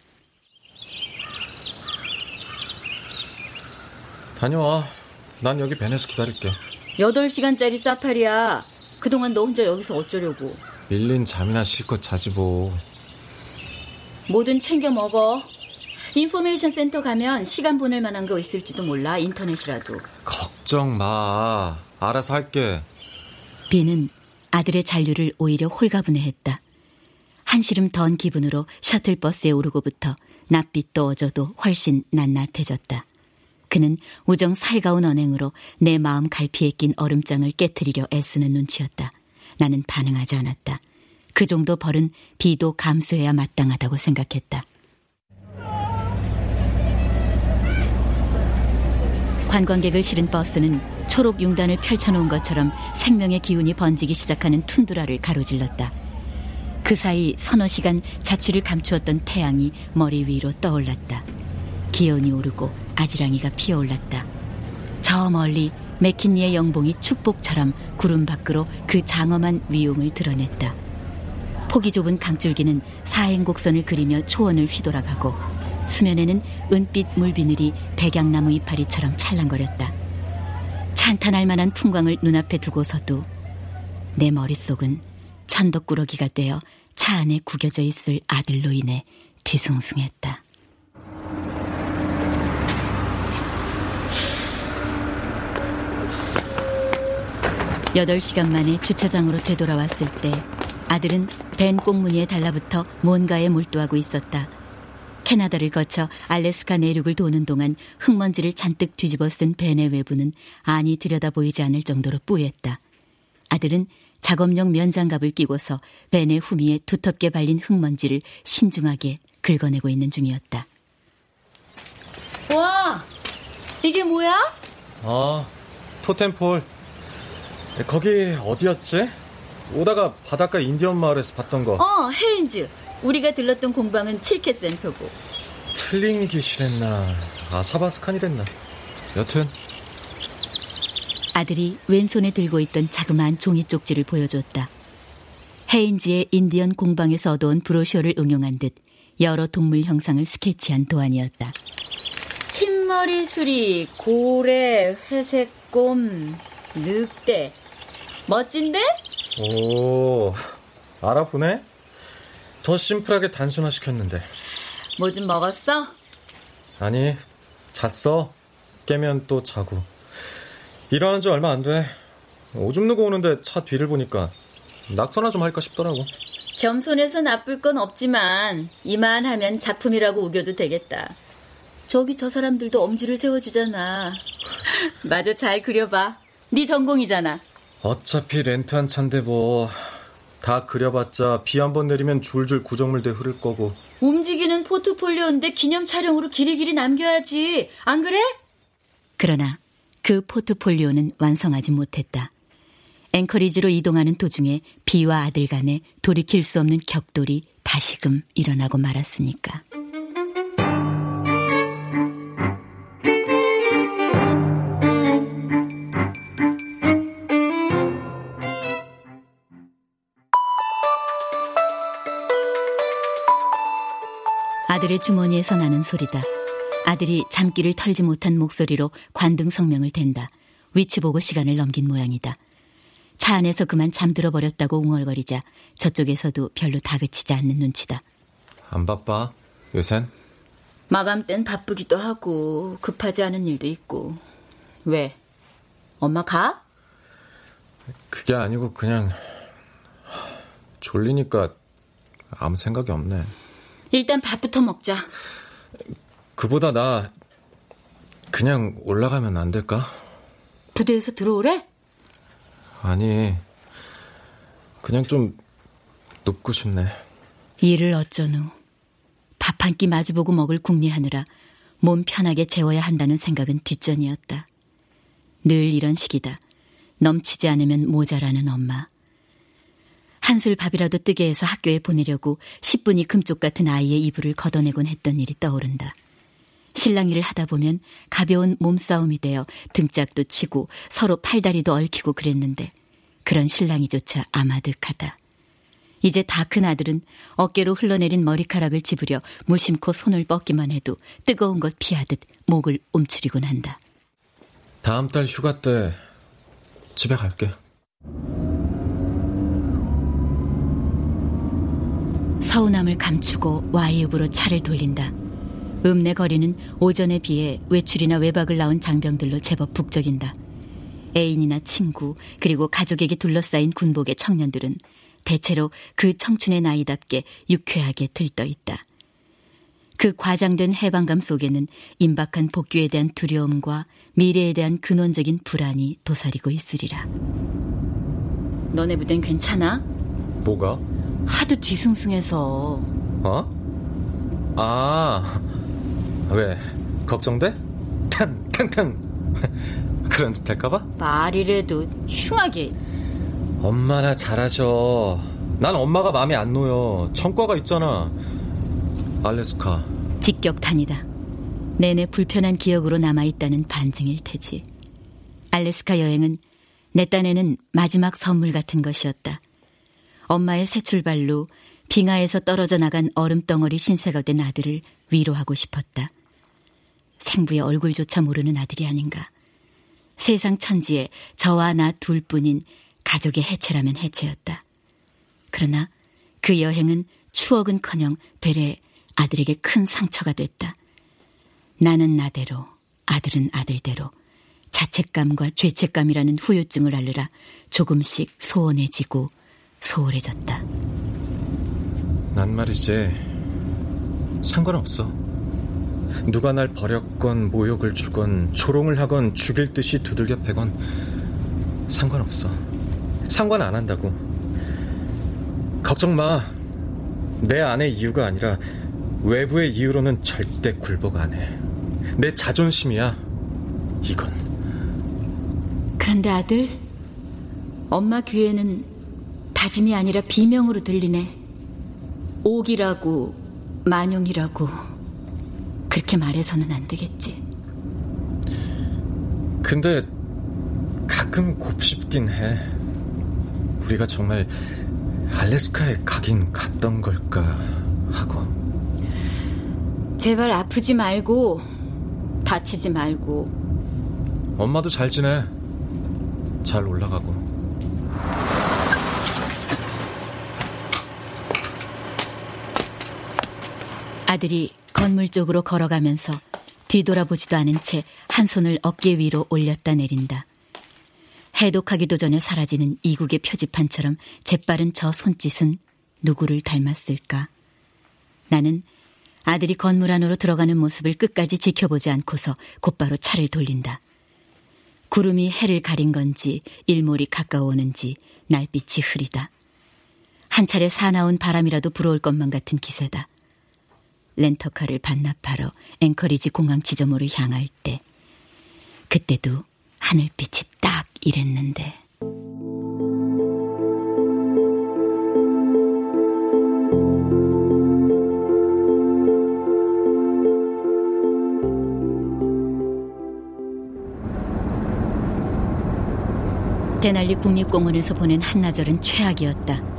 다녀와. 난 여기 벤에서 기다릴게. 8시간짜리 사파리야. 그동안 너 혼자 여기서 어쩌려고. 밀린 잠이나 실컷 자지 뭐. 뭐든 챙겨 먹어. 인포메이션 센터 가면 시간 보낼 만한 거 있을지도 몰라. 인터넷이라도. 걱정 마. 알아서 할게. 비는 아들의 잔류를 오히려 홀가분해했다. 한시름 던 기분으로 셔틀버스에 오르고부터 낯빛도 어져도 훨씬 낱낱해졌다. 그는 우정 살가운 언행으로 내 마음 갈피에 낀 얼음장을 깨뜨리려 애쓰는 눈치였다. 나는 반응하지 않았다. 그 정도 벌은 비도 감수해야 마땅하다고 생각했다. 관광객을 실은 버스는 초록 융단을 펼쳐놓은 것처럼 생명의 기운이 번지기 시작하는 툰드라를 가로질렀다. 그 사이 서너 시간 자취를 감추었던 태양이 머리 위로 떠올랐다. 기온이 오르고 아지랑이가 피어올랐다. 저 멀리 맥킨리의 영봉이 축복처럼 구름 밖으로 그 장엄한 위용을 드러냈다. 폭이 좁은 강줄기는 사행곡선을 그리며 초원을 휘돌아가고 수면에는 은빛 물비늘이 백양나무 이파리처럼 찰랑거렸다. 찬탄할 만한 풍광을 눈앞에 두고서도 내 머릿속은 천덕꾸러기가 되어 차 안에 구겨져 있을 아들로 인해 뒤숭숭했다. 여덟 시간 만에 주차장으로 되돌아왔을 때 아들은 벤 꽁무니에 달라붙어 뭔가에 몰두하고 있었다. 캐나다를 거쳐 알래스카 내륙을 도는 동안 흙먼지를 잔뜩 뒤집어 쓴 벤의 외부는 안이 들여다 보이지 않을 정도로 뿌였다. 아들은 작업용 면장갑을 끼고서 벤의 후미에 두텁게 발린 흙먼지를 신중하게 긁어내고 있는 중이었다. 와, 이게 뭐야? 아, 토템폴. 거기 어디였지? 오다가 바닷가 인디언 마을에서 봤던 거. 어, 헤인즈. 우리가 들렀던 공방은 칠캣 센터고. 틀린 기실했나 아 사바스칸이랬나. 여튼 아들이 왼손에 들고 있던 자그마한 종이 쪽지를 보여줬다. 헤인지의 인디언 공방에서 얻어온 브로셔를 응용한 듯 여러 동물 형상을 스케치한 도안이었다. 흰머리 수리, 고래, 회색 곰, 늑대. 멋진데? 오, 알아보네? 더 심플하게 단순화시켰는데. 뭐 좀 먹었어? 아니, 잤어. 깨면 또 자고. 일어난 지 얼마 안 돼. 오줌 누고 오는데 차 뒤를 보니까 낙서나 좀 할까 싶더라고. 겸손해서 나쁠 건 없지만 이만하면 작품이라고 우겨도 되겠다. 저기 저 사람들도 엄지를 세워주잖아. 마저 잘 그려봐. 네 전공이잖아. 어차피 렌트한 차인데 뭐. 다 그려봤자 비 한 번 내리면 줄줄 구정물대 흐를 거고. 움직이는 포트폴리오인데 기념 촬영으로 길이길이 남겨야지. 안 그래? 그러나 그 포트폴리오는 완성하지 못했다. 앵커리지로 이동하는 도중에 비와 아들 간에 돌이킬 수 없는 격돌이 다시금 일어나고 말았으니까. 아들의 주머니에서 나는 소리다. 아들이 잠기를 털지 못한 목소리로 관등 성명을 댄다. 위치 보고 시간을 넘긴 모양이다. 차 안에서 그만 잠들어 버렸다고 웅얼거리자 저쪽에서도 별로 다그치지 않는 눈치다. 안 바빠? 요샌? 마감 땐 바쁘기도 하고 급하지 않은 일도 있고. 왜? 엄마 가? 그게 아니고 그냥 졸리니까 아무 생각이 없네. 일단 밥부터 먹자. 그보다 나 그냥 올라가면 안 될까? 부대에서 들어오래? 아니, 그냥 좀 눕고 싶네. 일을 어쩌노. 밥한 끼 마주보고 먹을 궁리하느라 몸 편하게 재워야 한다는 생각은 뒷전이었다. 늘 이런 식이다. 넘치지 않으면 모자라는 엄마. 한술 밥이라도 뜨게 해서 학교에 보내려고 10분이 금쪽 같은 아이의 이불을 걷어내곤 했던 일이 떠오른다. 실랑이를 하다 보면 가벼운 몸싸움이 되어 등짝도 치고 서로 팔다리도 얽히고 그랬는데 그런 실랑이조차 아마득하다. 이제 다 큰 아들은 어깨로 흘러내린 머리카락을 집으려 무심코 손을 뻗기만 해도 뜨거운 것 피하듯 목을 움츠리곤 한다. 다음 달 휴가 때 집에 갈게. 서운함을 감추고 와이읍으로 차를 돌린다. 읍내 거리는 오전에 비해 외출이나 외박을 나온 장병들로 제법 북적인다. 애인이나 친구 그리고 가족에게 둘러싸인 군복의 청년들은 대체로 그 청춘의 나이답게 유쾌하게 들떠 있다. 그 과장된 해방감 속에는 임박한 복귀에 대한 두려움과 미래에 대한 근원적인 불안이 도사리고 있으리라. 너네 부대는 괜찮아? 뭐가? 하도 뒤숭숭해서. 어? 아, 왜? 걱정돼? 탕, 탕, 탕. 그런 짓 할까봐? 말이라도 흉하게. 엄마나 잘하셔. 난 엄마가 마음에 안 놓여. 청과가 있잖아. 알래스카. 직격탄이다. 내내 불편한 기억으로 남아있다는 반증일 테지. 알래스카 여행은 내 딴에는 마지막 선물 같은 것이었다. 엄마의 새 출발로 빙하에서 떨어져 나간 얼음덩어리 신세가 된 아들을 위로하고 싶었다. 생부의 얼굴조차 모르는 아들이 아닌가. 세상 천지에 저와 나 둘뿐인 가족의 해체라면 해체였다. 그러나 그 여행은 추억은커녕 되레 아들에게 큰 상처가 됐다. 나는 나대로, 아들은 아들대로 자책감과 죄책감이라는 후유증을 앓느라 조금씩 소원해지고 소홀해졌다. 난 말이지 상관없어. 누가 날 버렸건 모욕을 주건 조롱을 하건 죽일 듯이 두들겨 패건 상관없어. 상관 안 한다고. 걱정 마. 내 안의 이유가 아니라 외부의 이유로는 절대 굴복 안 해. 내 자존심이야. 이건. 그런데 아들, 엄마 귀에는 다짐이 아니라 비명으로 들리네. 옥이라고, 만용이라고. 그렇게 말해서는 안 되겠지. 근데 가끔 곱씹긴 해. 우리가 정말 알래스카에 가긴 갔던 걸까 하고. 제발 아프지 말고, 다치지 말고. 엄마도 잘 지내. 잘 올라가고. 아들이 건물 쪽으로 걸어가면서 뒤돌아보지도 않은 채 한 손을 어깨 위로 올렸다 내린다. 해독하기도 전에 사라지는 이국의 표지판처럼 재빠른 저 손짓은 누구를 닮았을까? 나는 아들이 건물 안으로 들어가는 모습을 끝까지 지켜보지 않고서 곧바로 차를 돌린다. 구름이 해를 가린 건지 일몰이 가까워오는지 날빛이 흐리다. 한 차례 사나운 바람이라도 불어올 것만 같은 기세다. 렌터카를 반납하러 앵커리지 공항 지점으로 향할 때 그때도 하늘빛이 딱 이랬는데 대날리 국립공원에서 보낸 한나절은 최악이었다.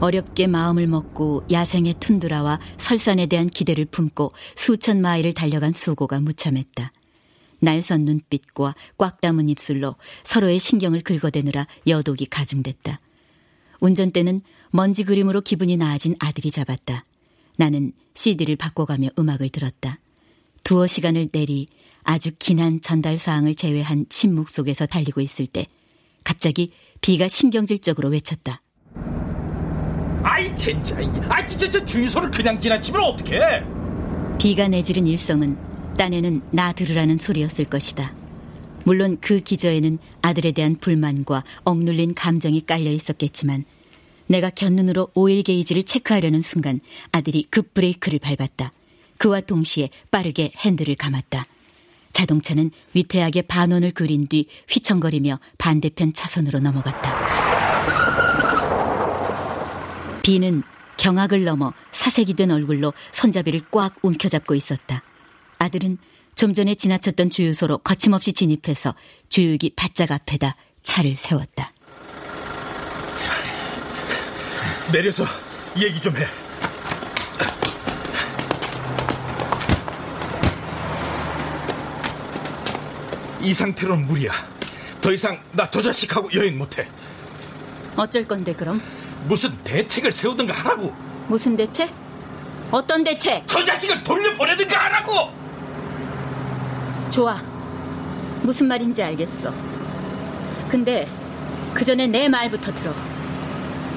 어렵게 마음을 먹고 야생의 툰드라와 설산에 대한 기대를 품고 수천 마일을 달려간 수고가 무참했다. 날선 눈빛과 꽉 담은 입술로 서로의 신경을 긁어대느라 여독이 가중됐다. 운전대는 먼지 그림으로 기분이 나아진 아들이 잡았다. 나는 CD를 바꿔가며 음악을 들었다. 두어 시간을 내리 아주 긴한 전달 사항을 제외한 침묵 속에서 달리고 있을 때 갑자기 비가 신경질적으로 외쳤다. 아이 진짜, 아이 진짜 주유소를 그냥 지나치면 어떡해? 비가 내지른 일성은 딴에는 나 들으라는 소리였을 것이다. 물론 그 기저에는 아들에 대한 불만과 억눌린 감정이 깔려 있었겠지만 내가 곁눈으로 오일 게이지를 체크하려는 순간 아들이 급 브레이크를 밟았다. 그와 동시에 빠르게 핸들을 감았다. 자동차는 위태하게 반원을 그린 뒤 휘청거리며 반대편 차선으로 넘어갔다. 비는 경악을 넘어 사색이 된 얼굴로 손잡이를 꽉 움켜잡고 있었다. 아들은 좀 전에 지나쳤던 주유소로 거침없이 진입해서 주유기 바짝 앞에다 차를 세웠다. 내려서 얘기 좀 해. 이 상태로는 무리야. 더 이상 나 저 자식하고 여행 못해. 어쩔 건데 그럼? 무슨 대책을 세우든가 하라고. 무슨 대책? 어떤 대책? 저 자식을 돌려보내든가 하라고. 좋아. 무슨 말인지 알겠어. 근데 그 전에 내 말부터 들어.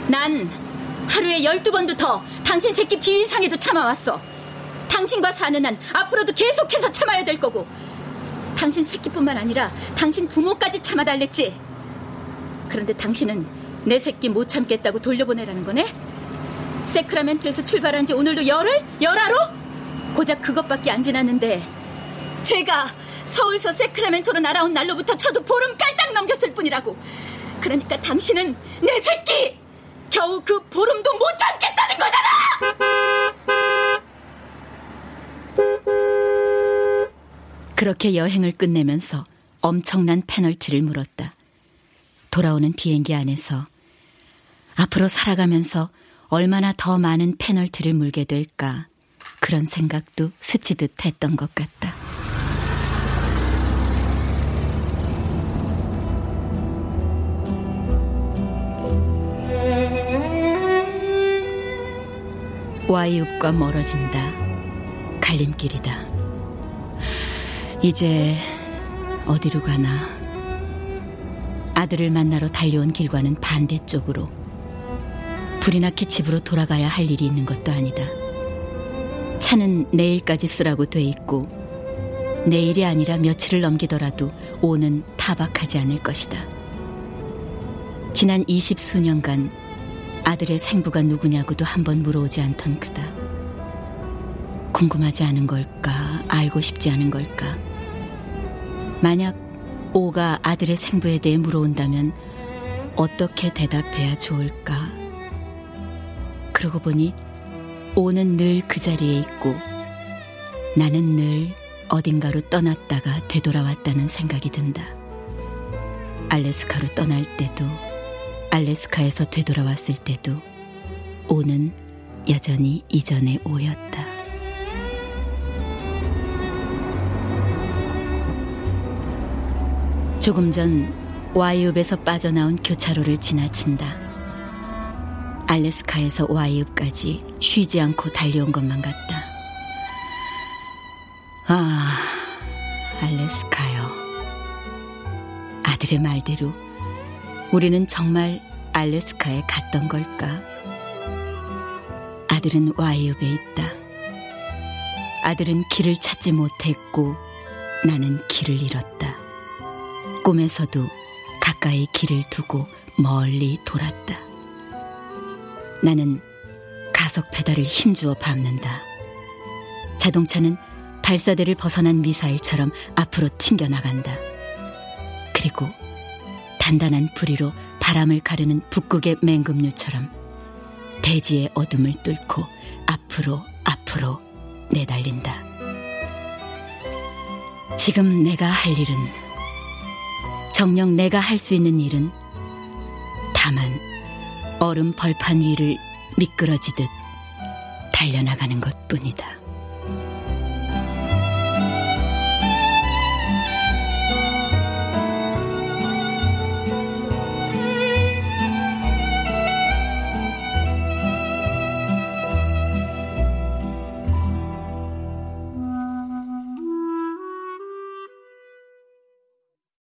난 하루에 열두 번도 더 당신 새끼 비위상에도 참아왔어. 당신과 사는 한 앞으로도 계속해서 참아야 될 거고 당신 새끼뿐만 아니라 당신 부모까지 참아달랬지. 그런데 당신은 내 새끼 못 참겠다고 돌려보내라는 거네? 세크라멘트에서 출발한 지 오늘도 열흘? 열하루? 고작 그것밖에 안 지났는데 제가 서울서 세크라멘토로 날아온 날로부터 저도 보름 깔딱 넘겼을 뿐이라고. 그러니까 당신은 내 새끼! 겨우 그 보름도 못 참겠다는 거잖아! 그렇게 여행을 끝내면서 엄청난 페널티를 물었다. 돌아오는 비행기 안에서 앞으로 살아가면서 얼마나 더 많은 페널티를 물게 될까 그런 생각도 스치듯 했던 것 같다. 와이읍과 멀어진다. 갈림길이다. 이제 어디로 가나? 아들을 만나러 달려온 길과는 반대쪽으로. 불이 나게 집으로 돌아가야 할 일이 있는 것도 아니다. 차는 내일까지 쓰라고 돼 있고, 내일이 아니라 며칠을 넘기더라도 오는 타박하지 않을 것이다. 지난 20 수년간 아들의 생부가 누구냐고도 한 번 물어오지 않던 그다. 궁금하지 않은 걸까? 알고 싶지 않은 걸까? 만약 오가 아들의 생부에 대해 물어온다면 어떻게 대답해야 좋을까? 그러고 보니 오는 늘 그 자리에 있고 나는 늘 어딘가로 떠났다가 되돌아왔다는 생각이 든다. 알래스카로 떠날 때도 알래스카에서 되돌아왔을 때도 오는 여전히 이전의 오였다. 조금 전 와이읍에서 빠져나온 교차로를 지나친다. 알래스카에서 와이읍까지 쉬지 않고 달려온 것만 같다. 아, 알래스카요. 아들의 말대로 우리는 정말 알래스카에 갔던 걸까? 아들은 와이읍에 있다. 아들은 길을 찾지 못했고 나는 길을 잃었다. 꿈에서도 가까이 길을 두고 멀리 돌았다. 나는 가속 페달을 힘주어 밟는다. 자동차는 발사대를 벗어난 미사일처럼 앞으로 튕겨나간다. 그리고 단단한 부리로 바람을 가르는 북극의 맹금류처럼 대지의 어둠을 뚫고 앞으로 앞으로 내달린다. 지금 내가 할 일은 정녕 내가 할 수 있는 일은 다만 얼음 벌판 위를 미끄러지듯 달려나가는 것 뿐이다.